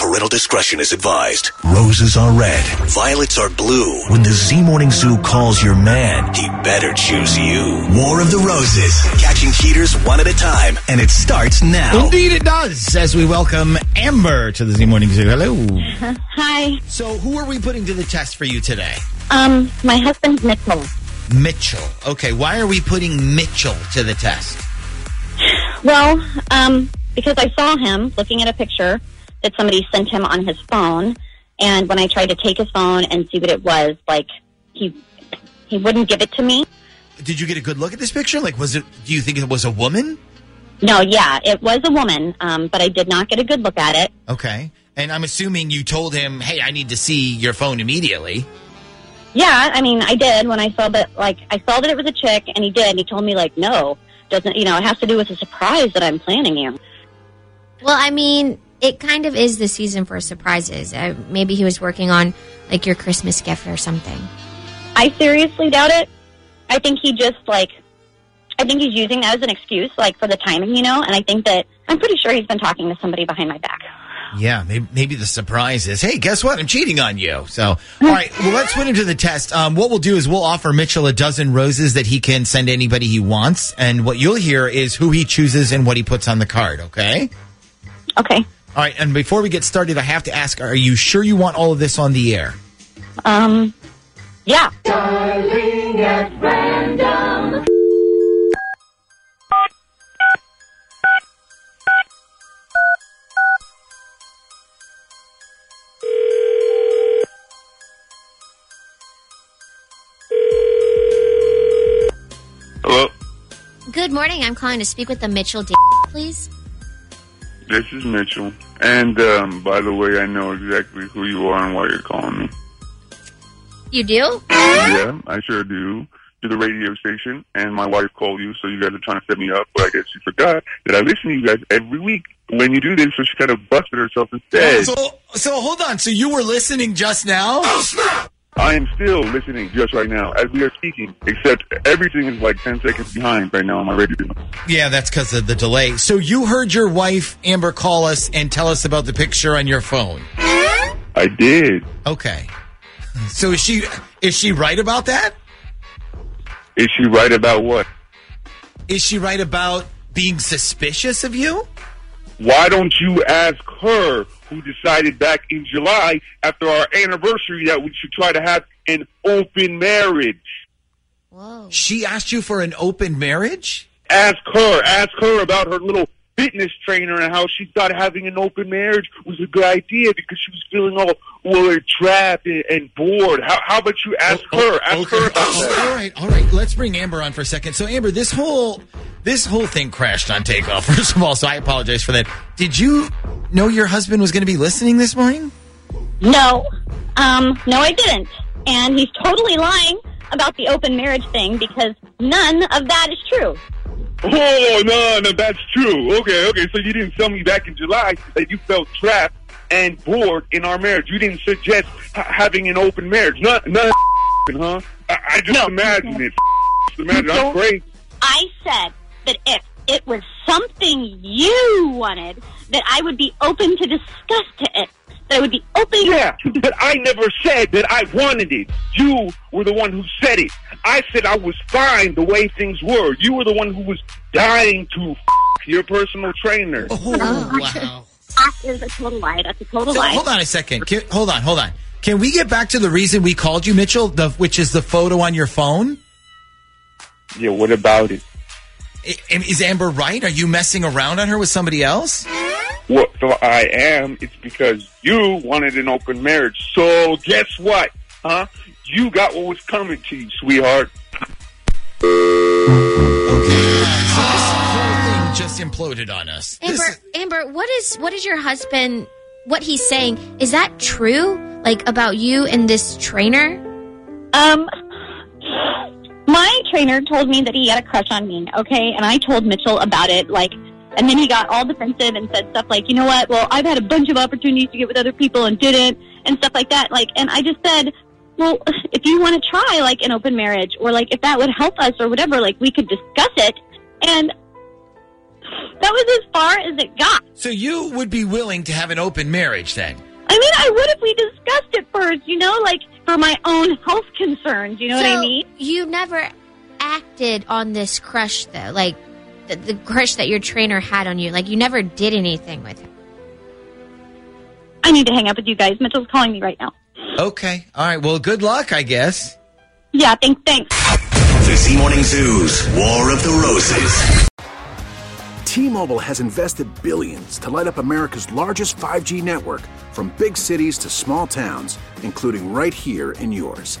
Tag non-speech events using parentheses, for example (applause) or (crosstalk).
Parental discretion is advised. Roses are red, violets are blue. When the Z Morning Zoo calls your man, he better choose you. War of the Roses, catching cheaters one at a time, and it starts now. Indeed, it does. As we welcome Amber to the Z Morning Zoo. Hello. (laughs) Hi. So, who are we putting to the test for you today? Um, my husband's Mitchell. Mitchell. Okay, why are we putting Mitchell to the test? Well, um, because I saw him looking at a picture that somebody sent him on his phone, and when I tried to take his phone and see what it was, like he he wouldn't give it to me. Did you get a good look at this picture? Like, was it? Do you think it was a woman? No, yeah, it was a woman, um, but I did not get a good look at it. Okay, and I'm assuming you told him, "Hey, I need to see your phone immediately." Yeah, I mean, I did when I saw that. Like, I saw that it was a chick, and he did. And he told me, like, no, doesn't. You know, it has to do with a surprise that I'm planning you. Well, I mean, it kind of is the season for surprises. Uh, maybe he was working on like your Christmas gift or something. I seriously doubt it. I think he just like, I think he's using that as an excuse, like for the timing, you know. And I think that I'm pretty sure he's been talking to somebody behind my back. Yeah, maybe, maybe the surprise is, hey, guess what? I'm cheating on you. So, all right, well, let's put him to the test. Um, what we'll do is we'll offer Mitchell a dozen roses that he can send anybody he wants, and what you'll hear is who he chooses and what he puts on the card. Okay. Okay. All right, and before we get started, I have to ask: Are you sure you want all of this on the air? Um. Yeah. Hello, Good morning. I'm calling to speak with the Mitchell, D- please. This is Mitchell. And um, by the way, I know exactly who you are and why you're calling me. You do? Yeah, I sure do. To the radio station, and my wife called you, so you guys are trying to set me up. But I guess you forgot that I listen to you guys every week when you do this. So she kind of busted herself instead. So, so hold on. So you were listening just now? I am still listening just right now as we are speaking, except everything is like 10 seconds behind right now on my radio. Yeah, that's because of the delay. So you heard your wife Amber call us and tell us about the picture on your phone. I did. Okay. So is she is she right about that? Is she right about what? Is she right about being suspicious of you? Why don't you ask her who decided back in July after our anniversary that we should try to have an open marriage? Whoa. She asked you for an open marriage? Ask her. Ask her about her little fitness trainer and how she thought having an open marriage was a good idea because she was feeling all well trapped and, and bored. How, how about you ask her? Ask her about Oh, all that. right, all right. Let's bring Amber on for a second. So, Amber, this whole this whole thing crashed on takeoff. (laughs) First of all, so I apologize for that. Did you know your husband was going to be listening this morning? No. Um. No, I didn't. And he's totally lying about the open marriage thing because none of that is true. Oh, no, no, that's true. Okay, okay. So you didn't tell me back in July that you felt trapped and bored in our marriage. You didn't suggest ha- having an open marriage. None, none, huh? I, I just No. imagine it. Just imagine. I'm crazy. I said that if it was something you wanted, that I would be open to discuss to it. That I would be open. Yeah, but I never said that I wanted it. You were the one who said it. I said I was fine the way things were. You were the one who was dying to your personal trainer. Oh, uh-huh. wow. That is a total lie. That's a total So lie. hold on a second. Can, hold on, hold on. Can we get back to the reason we called you, Mitchell? The which is the photo on your phone. Yeah, what about it? I- Is Amber right? Are you messing around on her with somebody else? What so I am, it's because you wanted an open marriage. So guess what? Huh? You got what was coming to you, sweetheart. Okay. So this whole thing just imploded on us. Amber, This- Amber, what is what is your husband? What he's saying is that true? Like about you and this trainer? Um, my trainer told me that he had a crush on me. Okay, and I told Mitchell about it. Like, and then he got all defensive and said stuff like, "You know what? Well, I've had a bunch of opportunities to get with other people and didn't," and stuff like that. Like, and I just said, "Well, (laughs) if you want to try like an open marriage, or like if that would help us, or whatever, like we could discuss it." And that was as far as it got. so you would be willing to have an open marriage then? I mean, I would if we discussed it first, you know, like for my own health concerns. You know what I mean? You never acted on this crush though, like the, the crush that your trainer had on you. Like you never did anything with him. I need to hang up with you guys. Mitchell's calling me right now. Okay. All right. Well, good luck, I guess. Yeah, thanks, thanks. The Z Morning Zoo's War of the Roses. T-Mobile has invested billions to light up America's largest 5G network from big cities to small towns, including right here in yours.